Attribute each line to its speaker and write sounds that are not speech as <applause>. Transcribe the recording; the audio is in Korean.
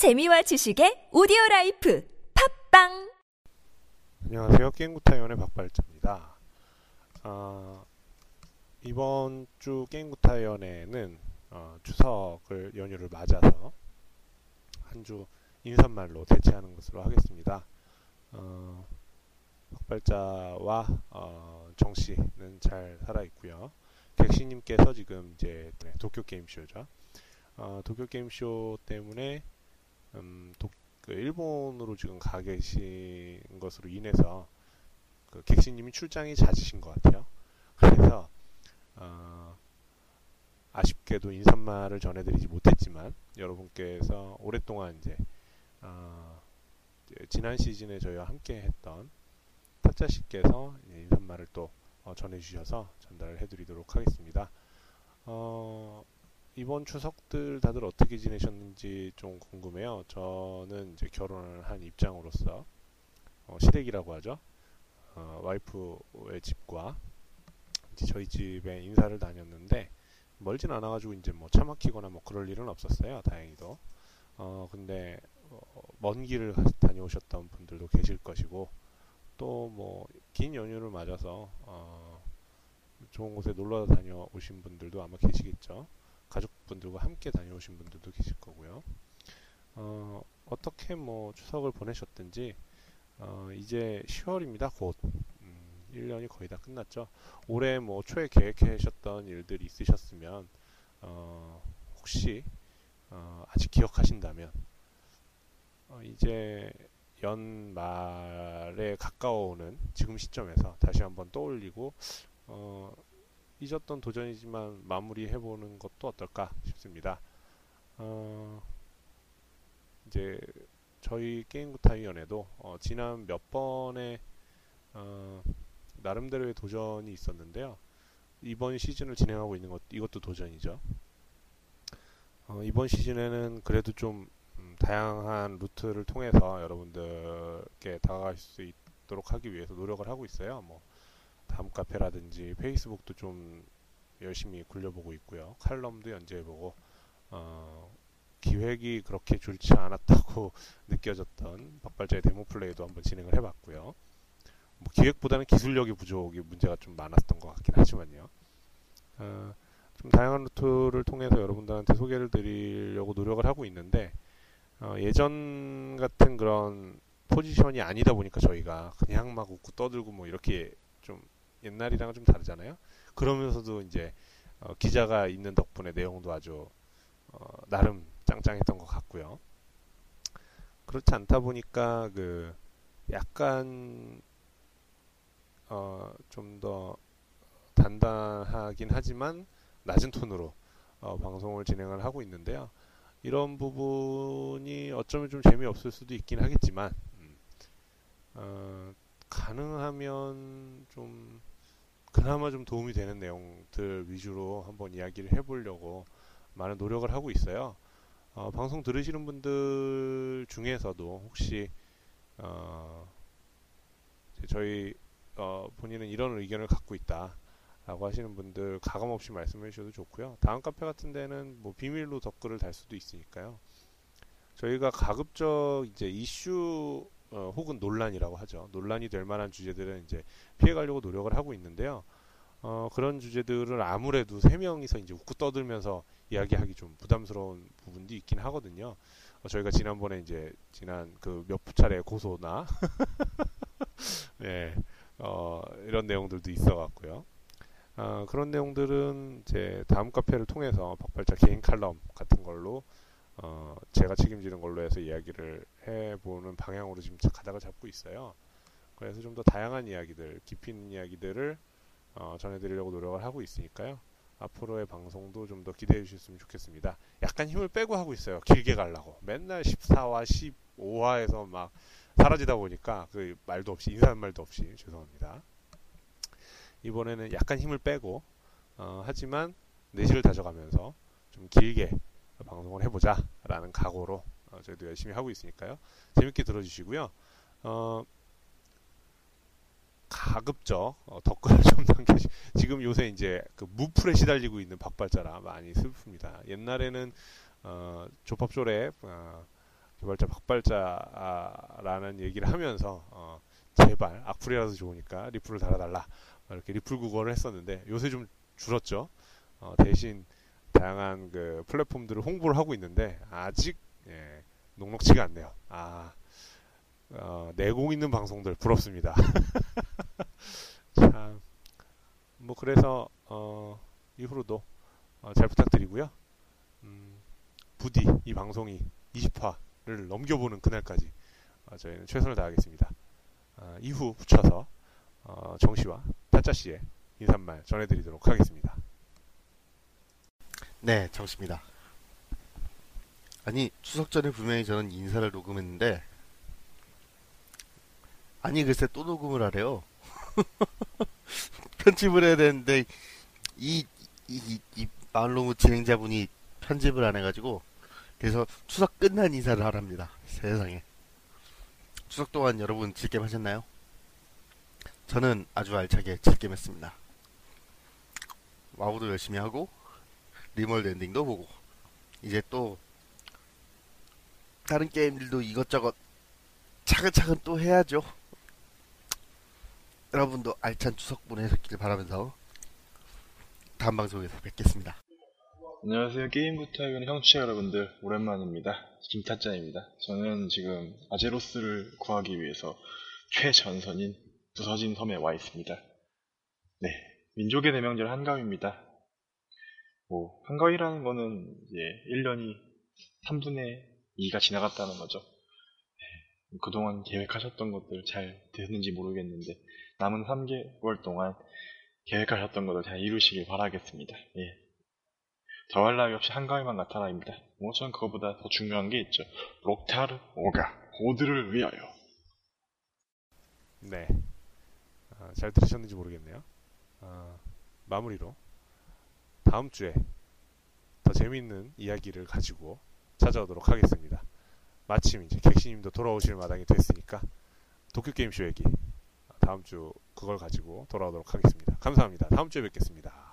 Speaker 1: 재미와 지식의 오디오 라이프 팟빵
Speaker 2: 안녕하세요. 게임구타위원의 박발자입니다. 어, 이번 주 게임구타위원회는 어, 추석을 연휴를 맞아서 한 주 인사말로 대체하는 것으로 하겠습니다. 어, 박발자와 어, 정씨는 잘 살아있고요. 객시님께서 지금 이제 네, 도쿄 게임쇼죠. 어, 도쿄 게임쇼 때문에 음, 도, 그 일본으로 지금 가 계신 것으로 인해서 그 객시님이 출장이 잦으신 것 같아요. <laughs> 그래서 어, 아쉽게도 인사말을 전해드리지 못했지만 여러분께서 오랫동안 이제, 어, 지난 시즌에 저희와 함께 했던 타짜 씨께서 인사말을 또 어, 전해주셔서 전달을 해드리도록 하겠습니다. 어, 이번 추석들 다들 어떻게 지내셨는지 좀 궁금해요. 저는 이제 결혼을 한 입장으로서 어, 시댁이라고 하죠. 어, 와이프의 집과 이제 저희 집에 인사를 다녔는데 멀진 않아가지고 이제 뭐 차 막히거나 뭐 그럴 일은 없었어요. 다행히도. 어 근데 어, 먼 길을 다녀오셨던 분들도 계실 것이고 또 뭐 긴 연휴를 맞아서 어, 좋은 곳에 놀러 다녀오신 분들도 아마 계시겠죠. 가족분들과 함께 다녀오신 분들도 계실 거고요. 어, 어떻게 뭐 추석을 보내셨든지 어, 이제 10월입니다. 곧 음, 1년이 거의 다 끝났죠. 올해 뭐 초에 계획하셨던 일들이 있으셨으면 어, 혹시 어, 아직 기억하신다면 어, 이제 연말에 가까워오는 지금 시점에서 다시 한번 떠올리고 어, 잊었던 도전이지만 마무리해보는 것도 어떨까 싶습니다. 어, 이제 저희 게임구타위원회도 어, 지난 몇 번의 어, 나름대로의 도전이 있었는데요. 이번 시즌을 진행하고 있는 것 이것도 도전이죠. 어, 이번 시즌에는 그래도 좀 음, 다양한 루트를 통해서 여러분들께 다가갈 수 있도록 하기 위해서 노력을 하고 있어요. 뭐 다음 카페라든지 페이스북도 좀 열심히 굴려보고 있고요. 칼럼도 연재해보고 어, 기획이 그렇게 좋지 않았다고 <laughs> 느껴졌던 박발자의 데모 플레이도 한번 진행을 해봤고요. 뭐 기획보다는 기술력의 부족이 문제가 좀 많았던 것 같긴 하지만요. 어, 좀 다양한 루트를 통해서 여러분들한테 소개를 드리려고 노력을 하고 있는데 어, 예전 같은 그런 포지션이 아니다 보니까 저희가 그냥 막 웃고 떠들고 뭐 이렇게 좀 옛날이랑은 좀 다르잖아요. 그러면서도 이제 어, 기자가 있는 덕분에 내용도 아주 어, 나름 짱짱했던 것 같고요. 그렇지 않다 보니까 그 약간 어, 좀 더 단단하긴 하지만 낮은 톤으로 어, 방송을 진행을 하고 있는데요. 이런 부분이 어쩌면 좀 재미없을 수도 있긴 하겠지만 음, 어, 가능하면 좀 그나마 좀 도움이 되는 내용들 위주로 한번 이야기를 해보려고 많은 노력을 하고 있어요. 어, 방송 들으시는 분들 중에서도 혹시 어, 저희 어, 본인은 이런 의견을 갖고 있다. 라고 하시는 분들 가감 없이 말씀해 주셔도 좋고요. 다음 카페 같은 데는 뭐 비밀로 댓글을 달 수도 있으니까요. 저희가 가급적 이제 이슈 어, 혹은 논란이라고 하죠. 논란이 될 만한 주제들은 이제 피해가려고 노력을 하고 있는데요. 어, 그런 주제들을 아무래도 세 명이서 이제 웃고 떠들면서 이야기하기 좀 부담스러운 부분도 있긴 하거든요. 어, 저희가 지난번에 이제 지난 그 몇 차례 고소나 <laughs> 네, 어, 이런 내용들도 있어갖고요. 어, 그런 내용들은 제 다음 카페를 통해서 박발자 개인 칼럼 같은 걸로 어, 제가 책임지는 걸로 해서 이야기를 해보는 방향으로 지금 가닥을 잡고 있어요. 그래서 좀 더 다양한 이야기들, 깊이 있는 이야기들을 어, 전해드리려고 노력을 하고 있으니까요. 앞으로의 방송도 좀 더 기대해 주셨으면 좋겠습니다. 약간 힘을 빼고 하고 있어요. 길게 가려고. 맨날 14화, 15화에서 막 사라지다 보니까 그 말도 없이, 인사한 말도 없이 죄송합니다. 이번에는 약간 힘을 빼고, 어, 하지만 내실을 다져가면서 좀 길게 방송을 해보자라는 각오로 어, 저희도 열심히 하고 있으니까요. 재밌게 들어주시고요. 어, 가급적 어, 댓글을 <laughs> 좀 남겨주. 지금 요새 이제 그 무풀에 시달리고 있는 박발자라 많이 슬픕니다. 옛날에는 어, 조팝쇼랩 어, 개발자 박발자라는 얘기를 하면서 어, 제발 악플이라도 좋으니까 리플을 달아달라 이렇게 리플 구걸을 했었는데 요새 좀 줄었죠. 어, 대신 다양한 그 플랫폼들을 홍보를 하고 있는데 아직 예, 녹록치가 않네요. 아 어, 내공 있는 방송들 부럽습니다. <laughs> 참, 뭐 그래서 어, 이후로도 어, 잘 부탁드리고요. 음, 부디 이 방송이 20화를 넘겨보는 그날까지 어, 저희는 최선을 다하겠습니다. 어, 이후 붙여서 어, 정 씨와 타짜 씨의 인사말 전해드리도록 하겠습니다.
Speaker 3: 네, 정씨입니다. 아니 추석 전에 분명히 저는 인사를 녹음했는데 아니 글쎄 또 녹음을 하래요. <laughs> 편집을 해야 되는데 이 이 이 마을로무 진행자분이 편집을 안 해가지고 그래서 추석 끝난 인사를 하랍니다. 세상에. 추석 동안 여러분 즐겜 하셨나요? 저는 아주 알차게 즐겜 했습니다. 와우도 열심히 하고 리멀드 엔딩도 보고 이제 또 다른 게임들도 이것저것 차근차근 또 해야죠. 여러분도 알찬 추석 보내셨길 바라면서 다음 방송에서 뵙겠습니다.
Speaker 4: 안녕하세요. 게임부터 하는 형취 여러분들 오랜만입니다. 김타짜입니다. 저는 지금 아제로스를 구하기 위해서 최전선인 부서진 섬에 와 있습니다. 네, 민족의 대명절 한가위입니다. 뭐 한가위라는 거는 이제 1년이 3분의 2가 지나갔다는 거죠. 네, 그동안 계획하셨던 것들 잘 됐는지 모르겠는데 남은 3개월 동안 계획하셨던 것을 잘 이루시길 바라겠습니다. 예. 더할 나위 없이 한가위만 나타나입니다. 뭐전 그거보다 더 중요한 게 있죠. 록타르 오가 고드를 위하여.
Speaker 2: 네. 아, 잘 들으셨는지 모르겠네요. 아, 마무리로 다음 주에 더 재미있는 이야기를 가지고 찾아오도록 하겠습니다. 마침 이제 객시님도 돌아오실 마당이 됐으니까 도쿄게임쇼 얘기 다음 주 그걸 가지고 돌아오도록 하겠습니다. 감사합니다. 다음 주에 뵙겠습니다.